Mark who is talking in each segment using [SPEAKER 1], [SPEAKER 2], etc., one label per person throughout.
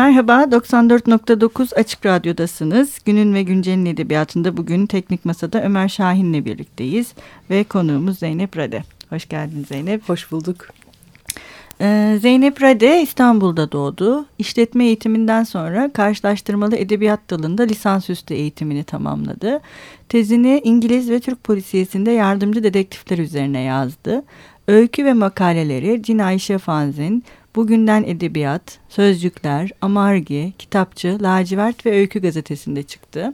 [SPEAKER 1] Merhaba, 94.9 Açık Radyo'dasınız. Günün ve Güncel'in edebiyatında bugün Teknik Masa'da Ömer Şahin'le birlikteyiz. Ve konuğumuz Zeynep Rade. Hoş geldin Zeynep.
[SPEAKER 2] Hoş bulduk.
[SPEAKER 1] Ee, Zeynep Rade İstanbul'da doğdu. İşletme eğitiminden sonra karşılaştırmalı edebiyat dalında lisansüstü eğitimini tamamladı. Tezini İngiliz ve Türk polisiyesinde yardımcı dedektifler üzerine yazdı. Öykü ve makaleleri Cin Ayşe Fanzin, Bugünden Edebiyat, Sözcükler, Amargi, Kitapçı, Lacivert ve Öykü gazetesinde çıktı.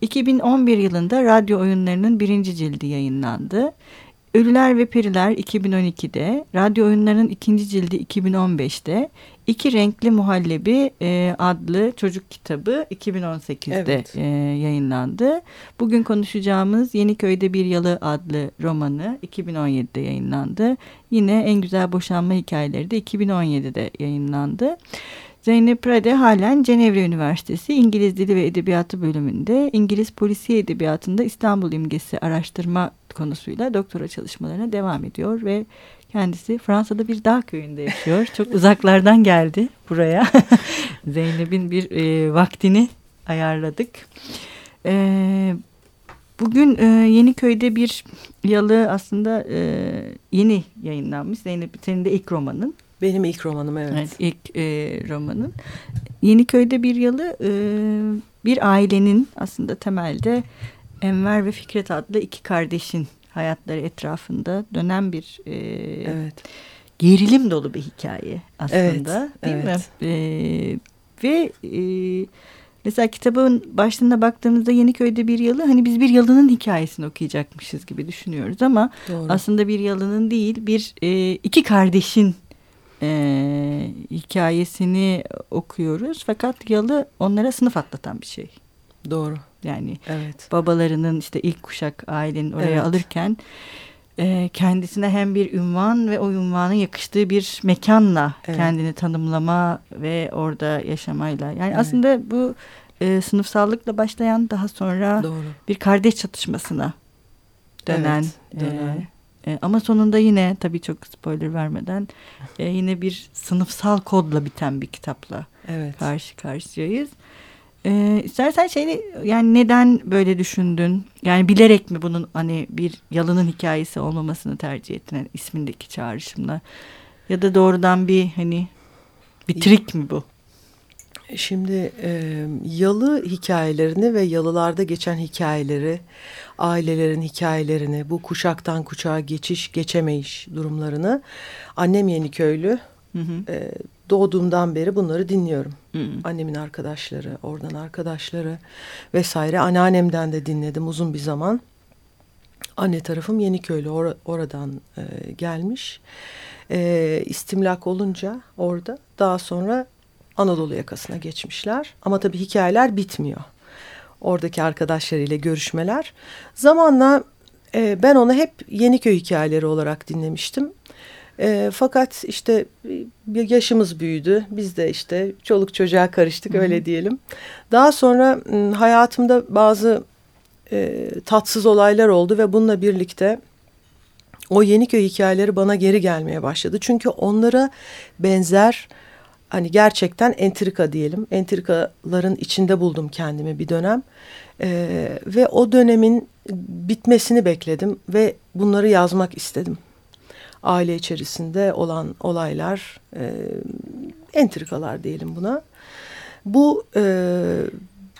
[SPEAKER 1] 2011 yılında radyo oyunlarının birinci cildi yayınlandı. Ölüler ve Periler 2012'de, radyo oyunlarının ikinci cildi 2015'te, İki Renkli Muhallebi e, adlı çocuk kitabı 2018'de evet. e, yayınlandı. Bugün konuşacağımız Yeniköy'de Bir Yalı adlı romanı 2017'de yayınlandı. Yine En Güzel Boşanma Hikayeleri de 2017'de yayınlandı. Zeynep Rade halen Cenevre Üniversitesi İngiliz Dili ve Edebiyatı bölümünde İngiliz Polisiye Edebiyatı'nda İstanbul imgesi araştırma konusuyla doktora çalışmalarına devam ediyor ve kendisi Fransa'da bir dağ köyünde yaşıyor. Çok uzaklardan geldi buraya. Zeynep'in bir e, vaktini ayarladık. E, bugün e, Yeniköy'de bir yalı aslında e, yeni yayınlanmış. Zeynep senin de ilk romanın.
[SPEAKER 2] Benim ilk romanım evet. evet
[SPEAKER 1] ilk e, romanın. Yeniköy'de bir yalı e, bir ailenin aslında temelde Enver ve Fikret adlı iki kardeşin hayatları etrafında dönen bir e, evet. gerilim dolu bir hikaye aslında evet, değil evet. mi? E, ve e, mesela kitabın başlığına baktığımızda Yeniköy'de bir yalı hani biz bir yalının hikayesini okuyacakmışız gibi düşünüyoruz ama Doğru. aslında bir yalının değil bir e, iki kardeşin e, hikayesini okuyoruz fakat yalı onlara sınıf atlatan bir şey.
[SPEAKER 2] Doğru.
[SPEAKER 1] Yani evet. babalarının işte ilk kuşak ailenin oraya evet. alırken e, kendisine hem bir ünvan ve o ünvanın yakıştığı bir mekanla evet. kendini tanımlama ve orada yaşamayla. Yani evet. aslında bu e, sınıfsallıkla başlayan daha sonra Doğru. bir kardeş çatışmasına dönen. Evet, dönen. E, e, ama sonunda yine tabii çok spoiler vermeden e, yine bir sınıfsal kodla biten bir kitapla evet. karşı karşıyayız. Ee, istersen şeyi yani neden böyle düşündün? Yani bilerek mi bunun hani bir yalının hikayesi olmamasını tercih ettin yani ismindeki çağrışımla? Ya da doğrudan bir hani bir trik mi bu?
[SPEAKER 2] Şimdi e, yalı hikayelerini ve yalılarda geçen hikayeleri, ailelerin hikayelerini, bu kuşaktan kuşağa geçiş, geçemeyiş durumlarını annem Yeniköylü hı hı. E, doğduğumdan beri bunları dinliyorum. Hı. Annemin arkadaşları, oradan arkadaşları vesaire. Anneannemden de dinledim uzun bir zaman. Anne tarafım Yeniköylü or oradan e, gelmiş. E, istimlak olunca orada daha sonra Anadolu yakasına geçmişler. Ama tabii hikayeler bitmiyor. Oradaki arkadaşlarıyla görüşmeler. Zamanla e, ben onu hep Yeniköy hikayeleri olarak dinlemiştim. E, fakat işte bir yaşımız büyüdü. Biz de işte çoluk çocuğa karıştık Hı -hı. öyle diyelim. Daha sonra hayatımda bazı e, tatsız olaylar oldu ve bununla birlikte o Yeniköy hikayeleri bana geri gelmeye başladı. Çünkü onlara benzer hani gerçekten entrika diyelim. Entrikaların içinde buldum kendimi bir dönem. Ee, ve o dönemin bitmesini bekledim ve bunları yazmak istedim aile içerisinde olan olaylar, e, entrikalar diyelim buna. Bu e,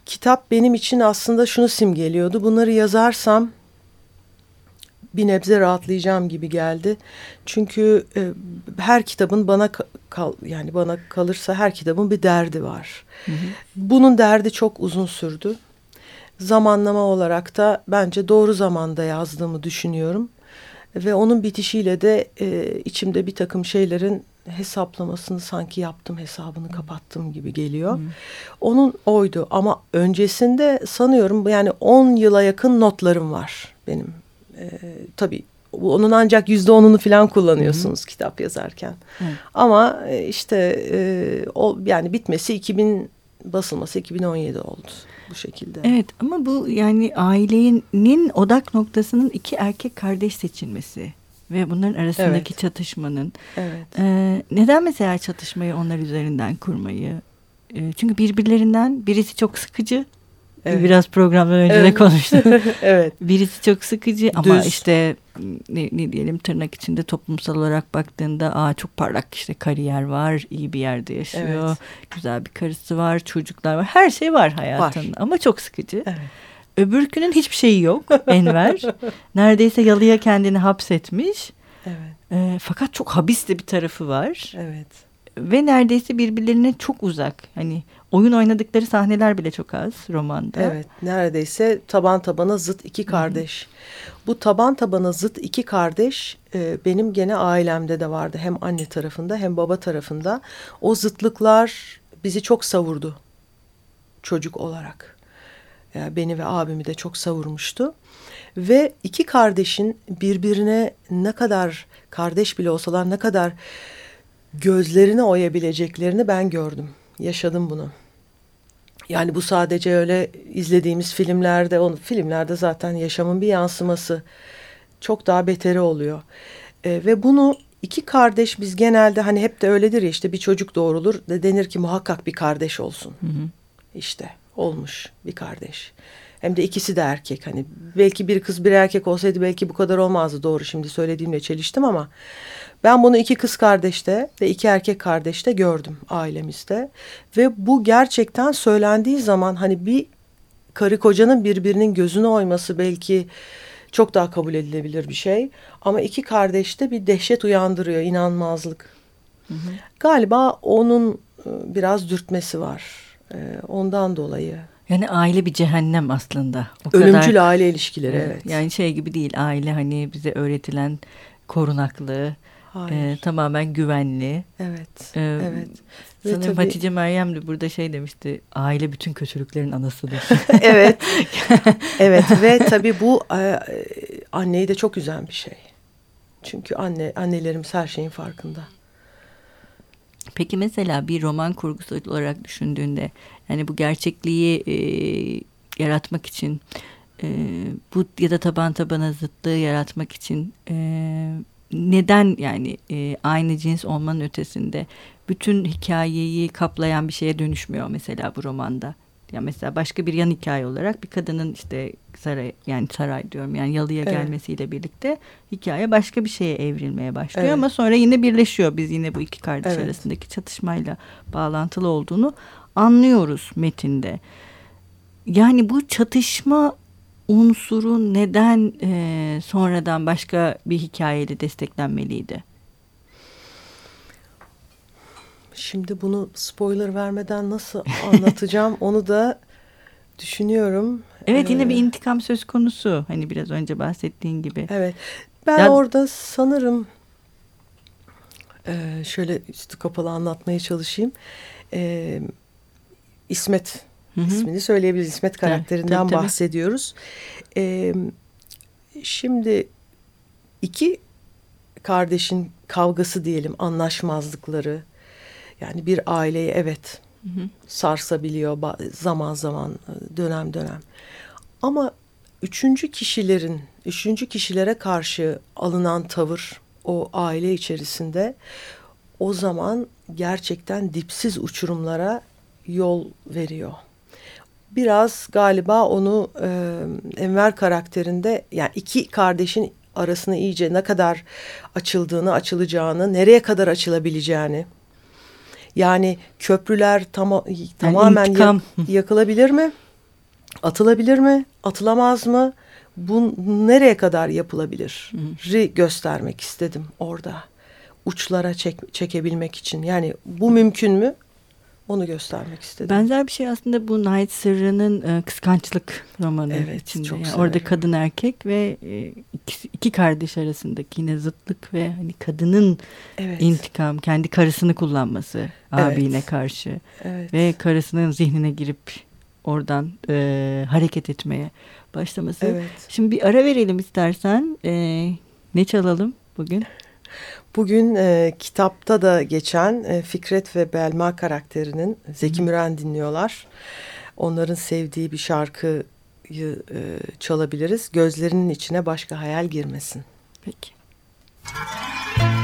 [SPEAKER 2] kitap benim için aslında şunu simgeliyordu. Bunları yazarsam bir nebze rahatlayacağım gibi geldi. Çünkü e, her kitabın bana kal yani bana kalırsa her kitabın bir derdi var. Hı hı. Bunun derdi çok uzun sürdü. Zamanlama olarak da bence doğru zamanda yazdığımı düşünüyorum. Ve onun bitişiyle de e, içimde bir takım şeylerin hesaplamasını sanki yaptım hesabını kapattım gibi geliyor. Hmm. Onun oydu ama öncesinde sanıyorum yani 10 yıla yakın notlarım var benim. E, tabii onun ancak yüzde onunu falan kullanıyorsunuz hmm. kitap yazarken. Hmm. Ama e, işte e, o yani bitmesi 2000 basılması 2017 oldu bu şekilde.
[SPEAKER 1] Evet ama bu yani ailenin odak noktasının iki erkek kardeş seçilmesi ve bunların arasındaki evet. çatışmanın. Evet. E, neden mesela çatışmayı onlar üzerinden kurmayı E, çünkü birbirlerinden birisi çok sıkıcı.
[SPEAKER 2] Evet.
[SPEAKER 1] Biraz programdan önce
[SPEAKER 2] Evet.
[SPEAKER 1] de konuştuk.
[SPEAKER 2] evet.
[SPEAKER 1] Birisi çok sıkıcı ama
[SPEAKER 2] Düz.
[SPEAKER 1] işte ne, ne diyelim tırnak içinde toplumsal olarak baktığında aa çok parlak işte kariyer var, iyi bir yerde yaşıyor,
[SPEAKER 2] Evet.
[SPEAKER 1] güzel bir karısı var, çocuklar var, her şey var hayatında ama çok sıkıcı.
[SPEAKER 2] Evet.
[SPEAKER 1] Öbürkünün hiçbir şeyi yok Enver. Neredeyse yalıya kendini hapsetmiş.
[SPEAKER 2] Evet.
[SPEAKER 1] E, fakat çok habis de bir tarafı var
[SPEAKER 2] Evet.
[SPEAKER 1] Ve neredeyse birbirlerine çok uzak. Hani oyun oynadıkları sahneler bile çok az romanda.
[SPEAKER 2] Evet, neredeyse taban tabana zıt iki kardeş. Bu taban tabana zıt iki kardeş e, benim gene ailemde de vardı. Hem anne tarafında hem baba tarafında. O zıtlıklar bizi çok savurdu çocuk olarak. Yani beni ve abimi de çok savurmuştu. Ve iki kardeşin birbirine ne kadar kardeş bile olsalar ne kadar gözlerini oyabileceklerini ben gördüm. Yaşadım bunu. Yani bu sadece öyle izlediğimiz filmlerde, onu filmlerde zaten yaşamın bir yansıması. Çok daha beteri oluyor. E, ve bunu iki kardeş biz genelde hani hep de öyledir ya işte bir çocuk doğrulur de denir ki muhakkak bir kardeş olsun. İşte olmuş bir kardeş. Hem de ikisi de erkek. Hani belki bir kız bir erkek olsaydı belki bu kadar olmazdı. Doğru şimdi söylediğimle çeliştim ama ben bunu iki kız kardeşte ve iki erkek kardeşte gördüm ailemizde. Ve bu gerçekten söylendiği zaman hani bir karı kocanın birbirinin gözüne oyması belki çok daha kabul edilebilir bir şey. Ama iki kardeşte bir dehşet uyandırıyor, inanmazlık. Galiba onun e, biraz dürtmesi var. E, Ondan dolayı.
[SPEAKER 1] Yani aile bir cehennem aslında. O
[SPEAKER 2] Ölümcül
[SPEAKER 1] kadar,
[SPEAKER 2] aile ilişkileri evet.
[SPEAKER 1] Yani şey gibi değil aile hani bize öğretilen korunaklı,
[SPEAKER 2] Hayır.
[SPEAKER 1] e, tamamen güvenli.
[SPEAKER 2] Evet.
[SPEAKER 1] E,
[SPEAKER 2] evet. Ve
[SPEAKER 1] Sanırım
[SPEAKER 2] tabii-
[SPEAKER 1] Hatice Meryem de burada şey demişti. Aile bütün kötülüklerin anasıdır.
[SPEAKER 2] evet. evet ve tabii bu e, e, anneyi de çok üzen bir şey. Çünkü anne annelerimiz her şeyin farkında.
[SPEAKER 1] Peki mesela bir roman kurgusu olarak düşündüğünde yani bu gerçekliği e, yaratmak için e, bu ya da taban tabana zıtlığı yaratmak için e, neden yani e, aynı cins olmanın ötesinde bütün hikayeyi kaplayan bir şeye dönüşmüyor mesela bu romanda. Ya mesela başka bir yan hikaye olarak bir kadının işte saray yani saray diyorum yani yalıya
[SPEAKER 2] Evet.
[SPEAKER 1] gelmesiyle birlikte hikaye başka bir şeye evrilmeye başlıyor
[SPEAKER 2] Evet.
[SPEAKER 1] ama sonra yine birleşiyor. Biz yine bu iki kardeş
[SPEAKER 2] Evet.
[SPEAKER 1] arasındaki çatışmayla bağlantılı olduğunu anlıyoruz metinde. Yani bu çatışma unsuru neden e, sonradan başka bir hikayeyle desteklenmeliydi?
[SPEAKER 2] Şimdi bunu spoiler vermeden nasıl anlatacağım onu da düşünüyorum.
[SPEAKER 1] Evet yine
[SPEAKER 2] Ee,
[SPEAKER 1] bir intikam söz konusu. Hani biraz önce bahsettiğin gibi.
[SPEAKER 2] Evet. Ben
[SPEAKER 1] Ya-
[SPEAKER 2] orada sanırım e, şöyle üstü kapalı anlatmaya çalışayım. E, İsmet
[SPEAKER 1] Hı hı.
[SPEAKER 2] ismini söyleyebiliriz. İsmet karakterinden
[SPEAKER 1] tabii, tabii.
[SPEAKER 2] bahsediyoruz. E, şimdi iki kardeşin kavgası diyelim, anlaşmazlıkları. Yani bir aileyi evet
[SPEAKER 1] Hı hı.
[SPEAKER 2] sarsabiliyor zaman zaman dönem dönem. Ama üçüncü kişilerin, üçüncü kişilere karşı alınan tavır o aile içerisinde o zaman gerçekten dipsiz uçurumlara yol veriyor. Biraz galiba onu e, Enver karakterinde yani iki kardeşin arasını iyice ne kadar açıldığını, açılacağını, nereye kadar açılabileceğini. Yani köprüler tam, tamamen ya-
[SPEAKER 1] intikam.
[SPEAKER 2] yakılabilir mi? Atılabilir mi? Atılamaz mı? Bu nereye kadar yapılabilir? Ri göstermek istedim orada. Uçlara çek, çekebilmek için. Yani bu mümkün mü? Onu göstermek istedim.
[SPEAKER 1] Benzer bir şey aslında bu Night Sırrı'nın e, kıskançlık romanı
[SPEAKER 2] Evet,
[SPEAKER 1] içinde.
[SPEAKER 2] çok
[SPEAKER 1] Yani
[SPEAKER 2] severim.
[SPEAKER 1] orada kadın erkek ve e, ikisi- iki kardeş arasındaki yine zıtlık ve hani kadının
[SPEAKER 2] evet.
[SPEAKER 1] intikam, kendi karısını kullanması
[SPEAKER 2] Evet.
[SPEAKER 1] abine karşı
[SPEAKER 2] evet.
[SPEAKER 1] ve karısının zihnine girip oradan e, hareket etmeye başlaması.
[SPEAKER 2] Evet.
[SPEAKER 1] Şimdi bir ara verelim istersen. E, ne çalalım bugün?
[SPEAKER 2] Bugün e, kitapta da geçen e, Fikret ve Belma karakterinin Zeki Müren dinliyorlar. Onların sevdiği bir şarkıyı e, çalabiliriz. Gözlerinin içine başka hayal girmesin.
[SPEAKER 1] Peki.
[SPEAKER 3] girmesin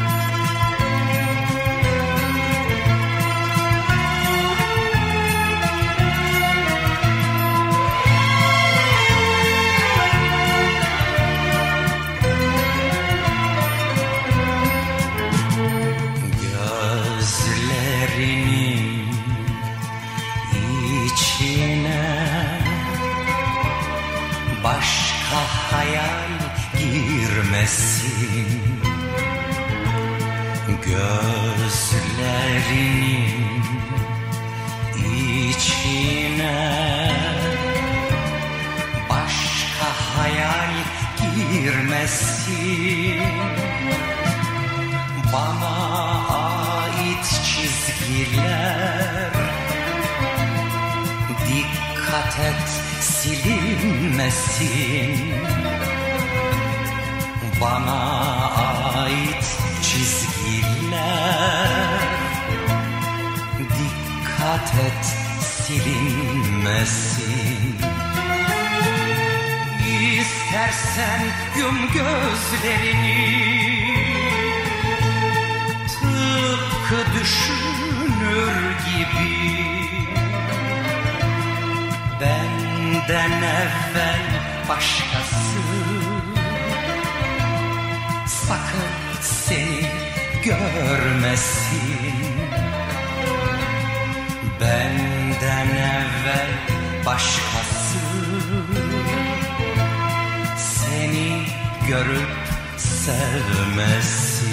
[SPEAKER 3] Et silinmesin. İstersen yum gözlerini Tıpkı düşünür gibi. Benden evvel başkası Sakın seni görmesin Benden evvel başkası Seni görüp sevmesin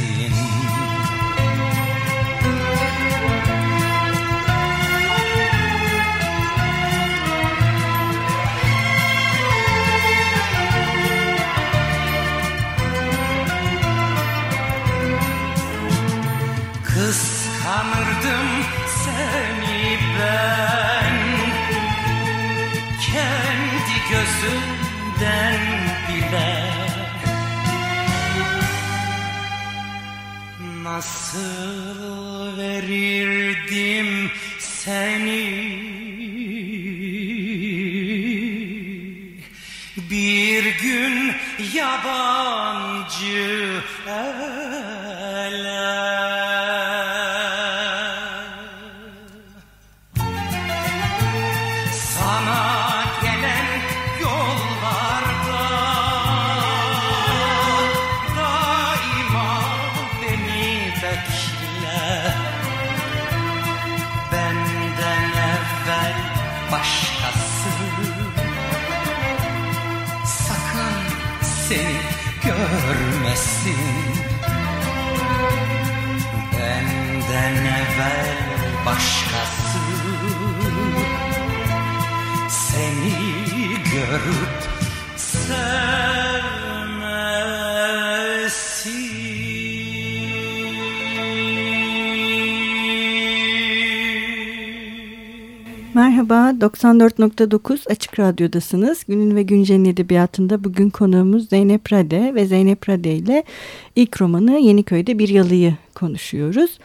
[SPEAKER 3] Evvel başkası Seni görüp sevmesin
[SPEAKER 1] Merhaba, 94.9 Açık Radyo'dasınız. Günün ve Güncel'in edebiyatında bugün konuğumuz Zeynep Rade ve Zeynep Rade ile ilk romanı Yeniköy'de Bir Yalıyı konuşuyoruz.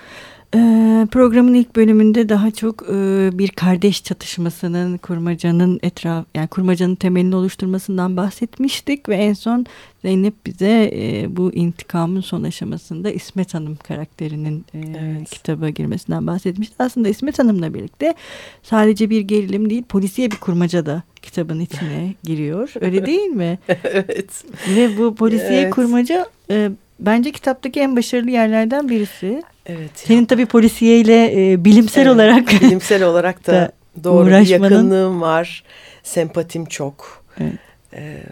[SPEAKER 1] Ee, programın ilk bölümünde daha çok e, bir kardeş çatışmasının kurmacanın etraf yani kurmacanın temelini oluşturmasından bahsetmiştik ve en son Zeynep bize e, bu intikamın son aşamasında İsmet Hanım karakterinin e,
[SPEAKER 2] Evet.
[SPEAKER 1] kitaba girmesinden bahsetmişti. Aslında İsmet Hanım'la birlikte sadece bir gerilim değil polisiye bir kurmaca da kitabın içine giriyor. Öyle değil mi?
[SPEAKER 2] evet.
[SPEAKER 1] Ve bu polisiye
[SPEAKER 2] Evet.
[SPEAKER 1] kurmaca bence kitaptaki en başarılı yerlerden birisi.
[SPEAKER 2] Evet.
[SPEAKER 1] Senin tabii polisiyeyle e, bilimsel
[SPEAKER 2] Evet,
[SPEAKER 1] olarak
[SPEAKER 2] bilimsel olarak da
[SPEAKER 1] da
[SPEAKER 2] doğru bir
[SPEAKER 1] uğraşmanın-
[SPEAKER 2] yakınlığım var. Sempatim çok.
[SPEAKER 1] Evet.
[SPEAKER 2] Ee,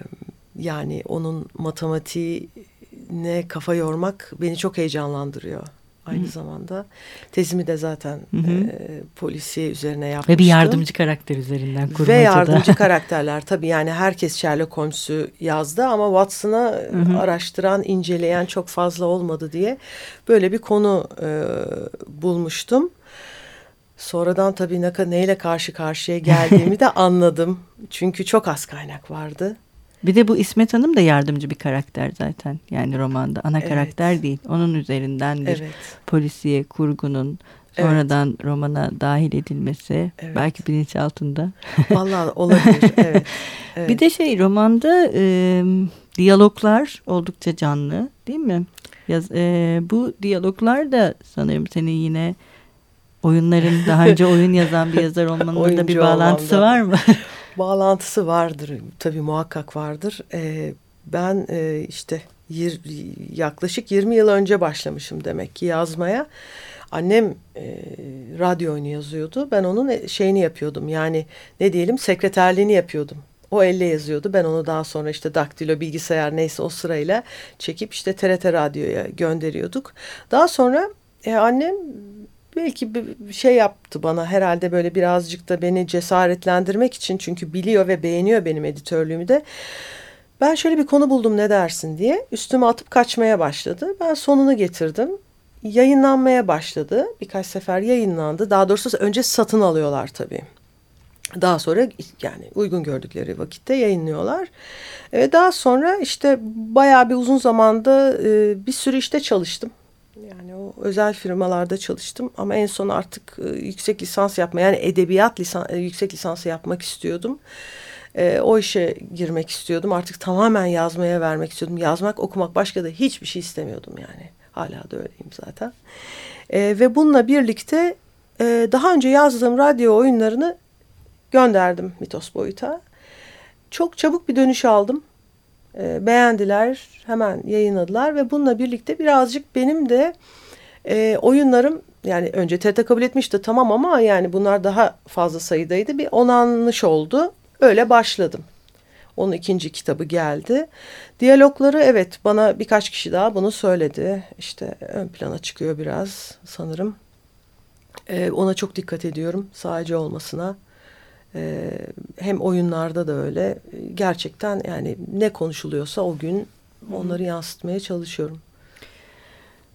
[SPEAKER 2] yani onun matematiğine kafa yormak beni çok heyecanlandırıyor. Aynı zamanda tezimi de zaten
[SPEAKER 1] Hı hı.
[SPEAKER 2] e, polisiye üzerine yapmıştım.
[SPEAKER 1] ve bir yardımcı karakter üzerinden kurmacada.
[SPEAKER 2] Ve yardımcı karakterler tabii yani herkes Sherlock Holmes'u yazdı ama Watson'ı
[SPEAKER 1] hı.
[SPEAKER 2] araştıran, inceleyen çok fazla olmadı diye böyle bir konu e, bulmuştum. Sonradan tabii ne, neyle karşı karşıya geldiğimi de anladım. Çünkü çok az kaynak vardı.
[SPEAKER 1] Bir de bu İsmet Hanım da yardımcı bir karakter zaten. Yani romanda ana
[SPEAKER 2] Evet.
[SPEAKER 1] karakter değil. Onun üzerinden bir
[SPEAKER 2] Evet.
[SPEAKER 1] polisiye kurgunun
[SPEAKER 2] Evet.
[SPEAKER 1] sonradan romana dahil edilmesi
[SPEAKER 2] Evet.
[SPEAKER 1] belki bilinçaltında.
[SPEAKER 2] Vallahi olabilir. Evet. evet.
[SPEAKER 1] Bir de şey romanda e, diyaloglar oldukça canlı değil mi? Yaz, e, bu diyaloglar da sanırım senin yine oyunların daha önce oyun yazan bir yazar olmanın da bir bağlantısı
[SPEAKER 2] olmamda.
[SPEAKER 1] var mı?
[SPEAKER 2] Bağlantısı vardır. Tabii muhakkak vardır. Ee, ben e, işte yir, yaklaşık 20 yıl önce başlamışım demek ki yazmaya. Annem e, radyo oyunu yazıyordu. Ben onun e, şeyini yapıyordum. Yani ne diyelim sekreterliğini yapıyordum O elle yazıyordu. Ben onu daha sonra işte daktilo, bilgisayar neyse o sırayla çekip işte TRT Radyo'ya gönderiyorduk. Daha sonra e, annem belki bir şey yaptı bana herhalde böyle birazcık da beni cesaretlendirmek için çünkü biliyor ve beğeniyor benim editörlüğümü de. Ben şöyle bir konu buldum ne dersin diye üstüme atıp kaçmaya başladı. Ben sonunu getirdim. Yayınlanmaya başladı. Birkaç sefer yayınlandı. Daha doğrusu önce satın alıyorlar tabii. Daha sonra yani uygun gördükleri vakitte yayınlıyorlar. Ee, daha sonra işte bayağı bir uzun zamanda e, bir sürü işte çalıştım. Yani o özel firmalarda çalıştım ama en son artık e, yüksek lisans yapma yani edebiyat lisan, e, yüksek lisansı yapmak istiyordum. E, o işe girmek istiyordum. Artık tamamen yazmaya vermek istiyordum. Yazmak, okumak başka da hiçbir şey istemiyordum yani. Hala da öyleyim zaten. E, ve bununla birlikte e, daha önce yazdığım radyo oyunlarını gönderdim Mitos Boyut'a. Çok çabuk bir dönüş aldım. E, beğendiler, hemen yayınladılar ve bununla birlikte birazcık benim de e, oyunlarım yani önce TRT kabul etmişti tamam ama yani bunlar daha fazla sayıdaydı. Bir onanmış oldu. Öyle başladım. Onun ikinci kitabı geldi. Diyalogları evet bana birkaç kişi daha bunu söyledi. İşte ön plana çıkıyor biraz sanırım. Ee, ona çok dikkat ediyorum sadece olmasına. Ee, hem oyunlarda da öyle. Gerçekten yani ne konuşuluyorsa o gün onları yansıtmaya çalışıyorum.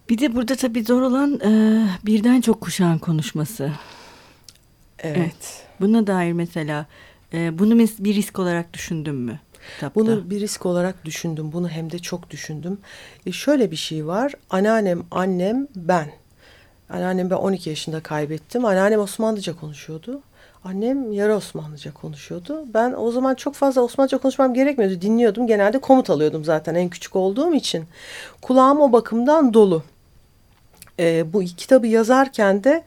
[SPEAKER 1] Bir de burada tabii zor olan e, birden çok kuşağın konuşması.
[SPEAKER 2] Evet. evet.
[SPEAKER 1] Buna dair mesela e, bunu bir risk olarak düşündün mü?
[SPEAKER 2] Kitapta? Bunu bir risk olarak düşündüm. Bunu hem de çok düşündüm. E şöyle bir şey var. Anneannem, annem, ben. Anneannem ben 12 yaşında kaybettim. Anneannem Osmanlıca konuşuyordu. Annem yarı Osmanlıca konuşuyordu. Ben o zaman çok fazla Osmanlıca konuşmam gerekmiyordu. Dinliyordum. Genelde komut alıyordum zaten en küçük olduğum için. Kulağım o bakımdan dolu. E, bu kitabı yazarken de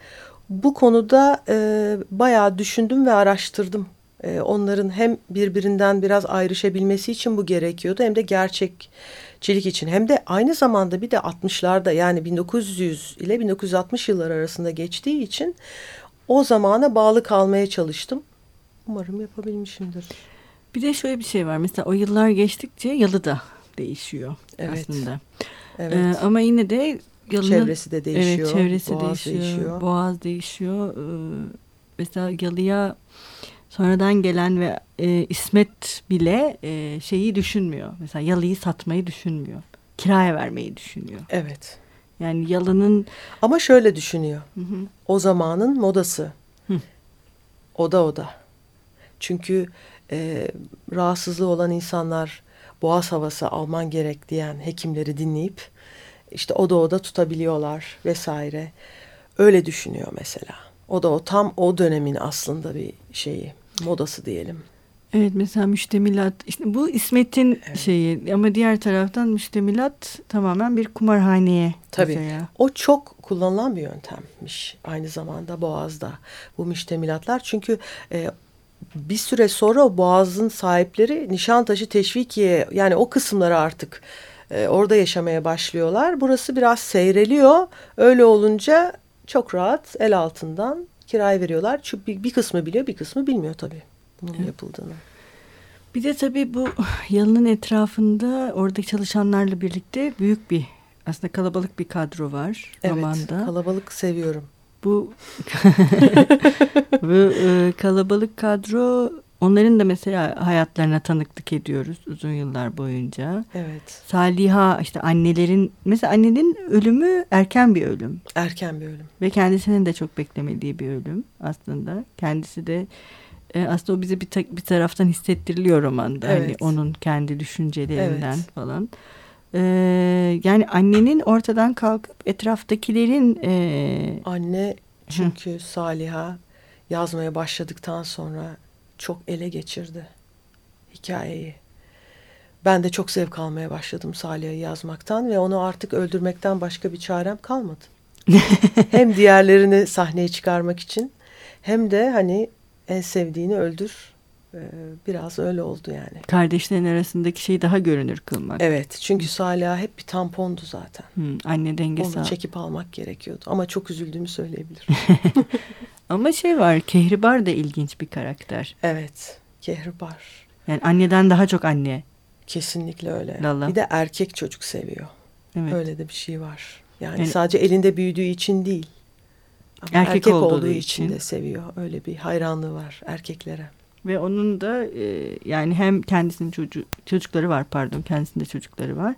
[SPEAKER 2] bu konuda e, bayağı düşündüm ve araştırdım. E, onların hem birbirinden biraz ayrışabilmesi için bu gerekiyordu hem de gerçekçilik için. Hem de aynı zamanda bir de 60'larda yani 1900 ile 1960 yıllar arasında geçtiği için o zamana bağlı kalmaya çalıştım. Umarım yapabilmişimdir.
[SPEAKER 1] Bir de şöyle bir şey var. Mesela o yıllar geçtikçe yalı da değişiyor evet. aslında. Evet. Ee, ama yine de
[SPEAKER 2] yalının, çevresi de değişiyor.
[SPEAKER 1] Evet, çevresi boğaz değişiyor, değişiyor. Boğaz değişiyor. Ee, mesela yalıya sonradan gelen ve e, İsmet bile e, şeyi düşünmüyor. Mesela yalıyı satmayı düşünmüyor. Kiraya vermeyi düşünüyor.
[SPEAKER 2] Evet.
[SPEAKER 1] Yani yalının...
[SPEAKER 2] Ama şöyle düşünüyor. Hı hı. O zamanın modası. Hı. Oda oda. Çünkü e, rahatsızlığı olan insanlar boğaz havası alman gerek diyen hekimleri dinleyip işte oda oda tutabiliyorlar vesaire. Öyle düşünüyor mesela. O da o tam o dönemin aslında bir şeyi, modası diyelim.
[SPEAKER 1] Evet mesela müştemilat işte bu İsmet'in evet. şeyi ama diğer taraftan müştemilat tamamen bir kumarhaneye.
[SPEAKER 2] Tabii mesela. o çok kullanılan bir yöntemmiş aynı zamanda Boğaz'da bu müştemilatlar çünkü e, bir süre sonra Boğaz'ın sahipleri Nişantaşı Teşvikiye yani o kısımları artık e, orada yaşamaya başlıyorlar. Burası biraz seyreliyor öyle olunca çok rahat el altından kiraya veriyorlar. Çünkü bir, bir kısmı biliyor bir kısmı bilmiyor tabii bunun evet. yapıldığını.
[SPEAKER 1] Bir de tabii bu yalının etrafında orada çalışanlarla birlikte büyük bir aslında kalabalık bir kadro var
[SPEAKER 2] evet,
[SPEAKER 1] romanda.
[SPEAKER 2] kalabalık seviyorum.
[SPEAKER 1] Bu, bu e, kalabalık kadro onların da mesela hayatlarına tanıklık ediyoruz uzun yıllar boyunca.
[SPEAKER 2] Evet.
[SPEAKER 1] Saliha işte annelerin mesela annenin ölümü erken bir ölüm.
[SPEAKER 2] Erken bir ölüm.
[SPEAKER 1] Ve kendisinin de çok beklemediği bir ölüm aslında. Kendisi de e, aslında o bize bir, ta, bir taraftan hissettiriliyor romanda. Hani evet. Hani onun kendi düşüncelerinden evet. falan. E, yani annenin ortadan kalkıp etraftakilerin... E,
[SPEAKER 2] Anne çünkü Hı. Saliha yazmaya başladıktan sonra çok ele geçirdi hikayeyi. Ben de çok zevk almaya başladım Salih'i yazmaktan ve onu artık öldürmekten başka bir çarem kalmadı. hem diğerlerini sahneye çıkarmak için hem de hani en sevdiğini öldür. Ee, biraz öyle oldu yani.
[SPEAKER 1] Kardeşlerin arasındaki şeyi daha görünür kılmak.
[SPEAKER 2] Evet çünkü Salih hep bir tampondu zaten.
[SPEAKER 1] Hmm, anne dengesi.
[SPEAKER 2] Onu çekip almak gerekiyordu ama çok üzüldüğümü söyleyebilirim.
[SPEAKER 1] ama şey var Kehribar da ilginç bir karakter.
[SPEAKER 2] Evet Kehribar.
[SPEAKER 1] Yani anneden daha çok anne.
[SPEAKER 2] Kesinlikle öyle.
[SPEAKER 1] Lala.
[SPEAKER 2] Bir de erkek çocuk seviyor.
[SPEAKER 1] Evet.
[SPEAKER 2] Öyle de bir şey var. Yani,
[SPEAKER 1] Yani-
[SPEAKER 2] sadece elinde büyüdüğü için değil. Ama
[SPEAKER 1] Erkek
[SPEAKER 2] erkek,
[SPEAKER 1] olduğu
[SPEAKER 2] olduğu,
[SPEAKER 1] için.
[SPEAKER 2] de seviyor. Öyle bir hayranlığı var erkeklere.
[SPEAKER 1] Ve onun da e, yani hem kendisinin çocuğu, çocukları var pardon kendisinde çocukları var.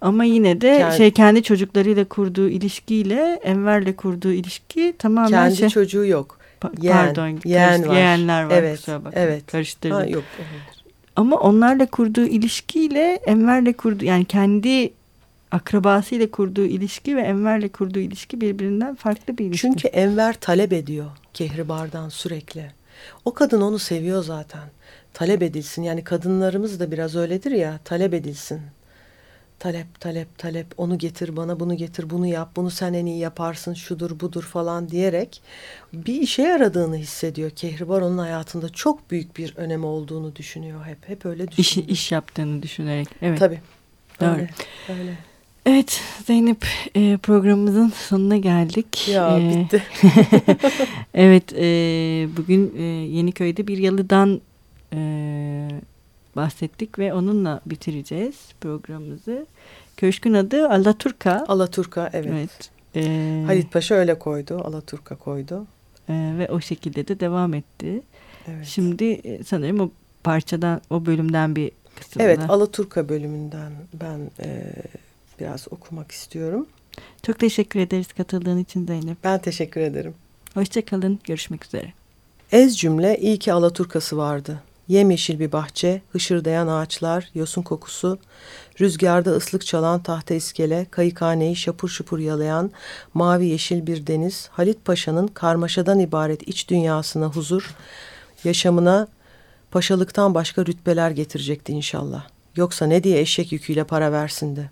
[SPEAKER 1] Ama yine de
[SPEAKER 2] Kendi-
[SPEAKER 1] şey kendi çocuklarıyla kurduğu ilişkiyle Enver'le kurduğu ilişki tamamen
[SPEAKER 2] Kendi
[SPEAKER 1] şey,
[SPEAKER 2] çocuğu yok.
[SPEAKER 1] pa-
[SPEAKER 2] yeğen-
[SPEAKER 1] pardon
[SPEAKER 2] yeğen
[SPEAKER 1] karış-
[SPEAKER 2] var.
[SPEAKER 1] yeğenler var
[SPEAKER 2] Evet,
[SPEAKER 1] bakmayın,
[SPEAKER 2] evet.
[SPEAKER 1] karıştırdım.
[SPEAKER 2] Ha, yok. olabilir.
[SPEAKER 1] Ama onlarla kurduğu ilişkiyle Enver'le kurduğu yani kendi akrabasıyla kurduğu ilişki ve Enver'le kurduğu ilişki birbirinden farklı bir ilişki.
[SPEAKER 2] Çünkü Enver talep ediyor Kehribar'dan sürekli. O kadın onu seviyor zaten. Talep edilsin. Yani kadınlarımız da biraz öyledir ya. Talep edilsin. Talep, talep, talep. Onu getir bana, bunu getir, bunu yap. Bunu sen en iyi yaparsın, şudur, budur falan diyerek bir işe yaradığını hissediyor. Kehribar onun hayatında çok büyük bir önemi olduğunu düşünüyor hep. Hep öyle
[SPEAKER 1] iş,
[SPEAKER 2] düşünüyor.
[SPEAKER 1] iş yaptığını düşünerek. Evet.
[SPEAKER 2] Tabii.
[SPEAKER 1] Doğru.
[SPEAKER 2] Öyle, öyle.
[SPEAKER 1] Evet Zeynep e, programımızın sonuna geldik.
[SPEAKER 2] Ya
[SPEAKER 1] E,
[SPEAKER 2] bitti.
[SPEAKER 1] evet e, bugün e, Yeniköy'de bir yalıdan e, bahsettik ve onunla bitireceğiz programımızı. Köşkün adı Alaturka.
[SPEAKER 2] Alaturka evet.
[SPEAKER 1] Evet. E,
[SPEAKER 2] Halit Paşa öyle koydu. Alaturka koydu.
[SPEAKER 1] e, ve o şekilde de devam etti.
[SPEAKER 2] Evet.
[SPEAKER 1] Şimdi e, sanırım o parçadan, o bölümden bir kısımda.
[SPEAKER 2] Evet, Alaturka bölümünden ben e, biraz okumak istiyorum.
[SPEAKER 1] Çok teşekkür ederiz katıldığın için Zeynep.
[SPEAKER 2] Ben teşekkür ederim.
[SPEAKER 1] Hoşçakalın. Görüşmek üzere.
[SPEAKER 2] Ez cümle iyi ki Alaturkası vardı. Yemyeşil bir bahçe, hışırdayan ağaçlar, yosun kokusu, rüzgarda ıslık çalan tahta iskele, kayıkhaneyi şapur şupur yalayan mavi yeşil bir deniz, Halit Paşa'nın karmaşadan ibaret iç dünyasına huzur, yaşamına paşalıktan başka rütbeler getirecekti inşallah. Yoksa ne diye eşek yüküyle para versin de.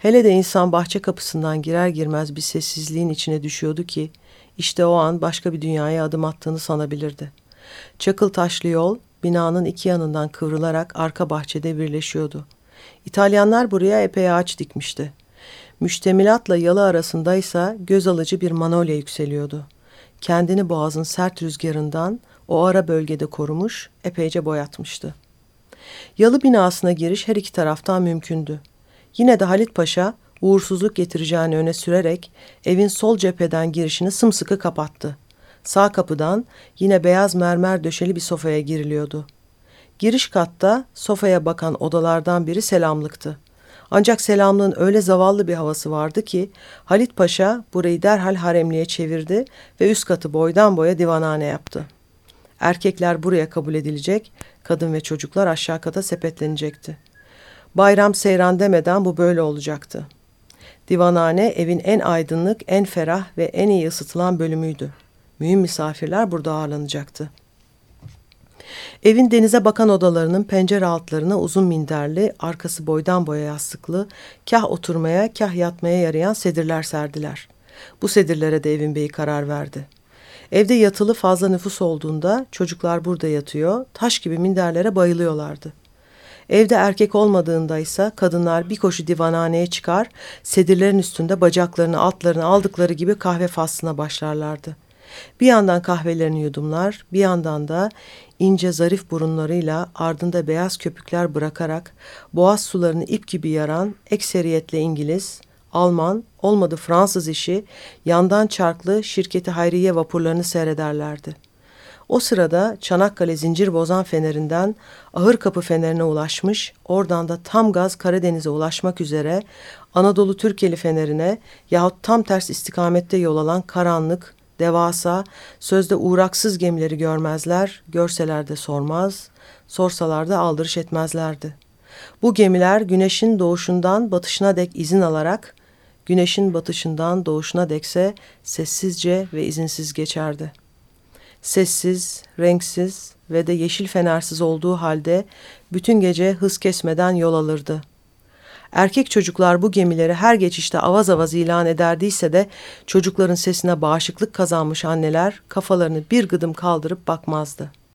[SPEAKER 2] Hele de insan bahçe kapısından girer girmez bir sessizliğin içine düşüyordu ki, işte o an başka bir dünyaya adım attığını sanabilirdi. Çakıl taşlı yol, binanın iki yanından kıvrılarak arka bahçede birleşiyordu. İtalyanlar buraya epey ağaç dikmişti. Müştemilatla yalı arasındaysa göz alıcı bir manolya yükseliyordu. Kendini boğazın sert rüzgarından o ara bölgede korumuş, epeyce boyatmıştı. Yalı binasına giriş her iki taraftan mümkündü. Yine de Halit Paşa uğursuzluk getireceğini öne sürerek evin sol cepheden girişini sımsıkı kapattı. Sağ kapıdan yine beyaz mermer döşeli bir sofaya giriliyordu. Giriş katta sofaya bakan odalardan biri selamlıktı. Ancak selamlığın öyle zavallı bir havası vardı ki Halit Paşa burayı derhal haremliğe çevirdi ve üst katı boydan boya divanhane yaptı. Erkekler buraya kabul edilecek, kadın ve çocuklar aşağı kata sepetlenecekti. Bayram seyran demeden bu böyle olacaktı. Divanhane evin en aydınlık, en ferah ve en iyi ısıtılan bölümüydü. Mühim misafirler burada ağırlanacaktı. Evin denize bakan odalarının pencere altlarına uzun minderli, arkası boydan boya yastıklı, kah oturmaya kah yatmaya yarayan sedirler serdiler. Bu sedirlere de evin beyi karar verdi. Evde yatılı fazla nüfus olduğunda çocuklar burada yatıyor, taş gibi minderlere bayılıyorlardı. Evde erkek olmadığında ise kadınlar bir koşu divanhaneye çıkar, sedirlerin üstünde bacaklarını altlarını aldıkları gibi kahve faslına başlarlardı. Bir yandan kahvelerini yudumlar, bir yandan da ince zarif burunlarıyla ardında beyaz köpükler bırakarak boğaz sularını ip gibi yaran ekseriyetle İngiliz, Alman, olmadı Fransız işi yandan çarklı şirketi Hayriye vapurlarını seyrederlerdi. O sırada Çanakkale zincir bozan fenerinden ahır kapı fenerine ulaşmış, oradan da tam gaz Karadeniz'e ulaşmak üzere Anadolu Türkeli fenerine yahut tam ters istikamette yol alan karanlık, devasa, sözde uğraksız gemileri görmezler, görseler de sormaz, sorsalar da aldırış etmezlerdi. Bu gemiler güneşin doğuşundan batışına dek izin alarak, güneşin batışından doğuşuna dekse sessizce ve izinsiz geçerdi. Sessiz, renksiz ve de yeşil fenersiz olduğu halde bütün gece hız kesmeden yol alırdı. Erkek çocuklar bu gemileri her geçişte avaz avaz ilan ederdiyse de çocukların sesine bağışıklık kazanmış anneler kafalarını bir gıdım kaldırıp bakmazdı.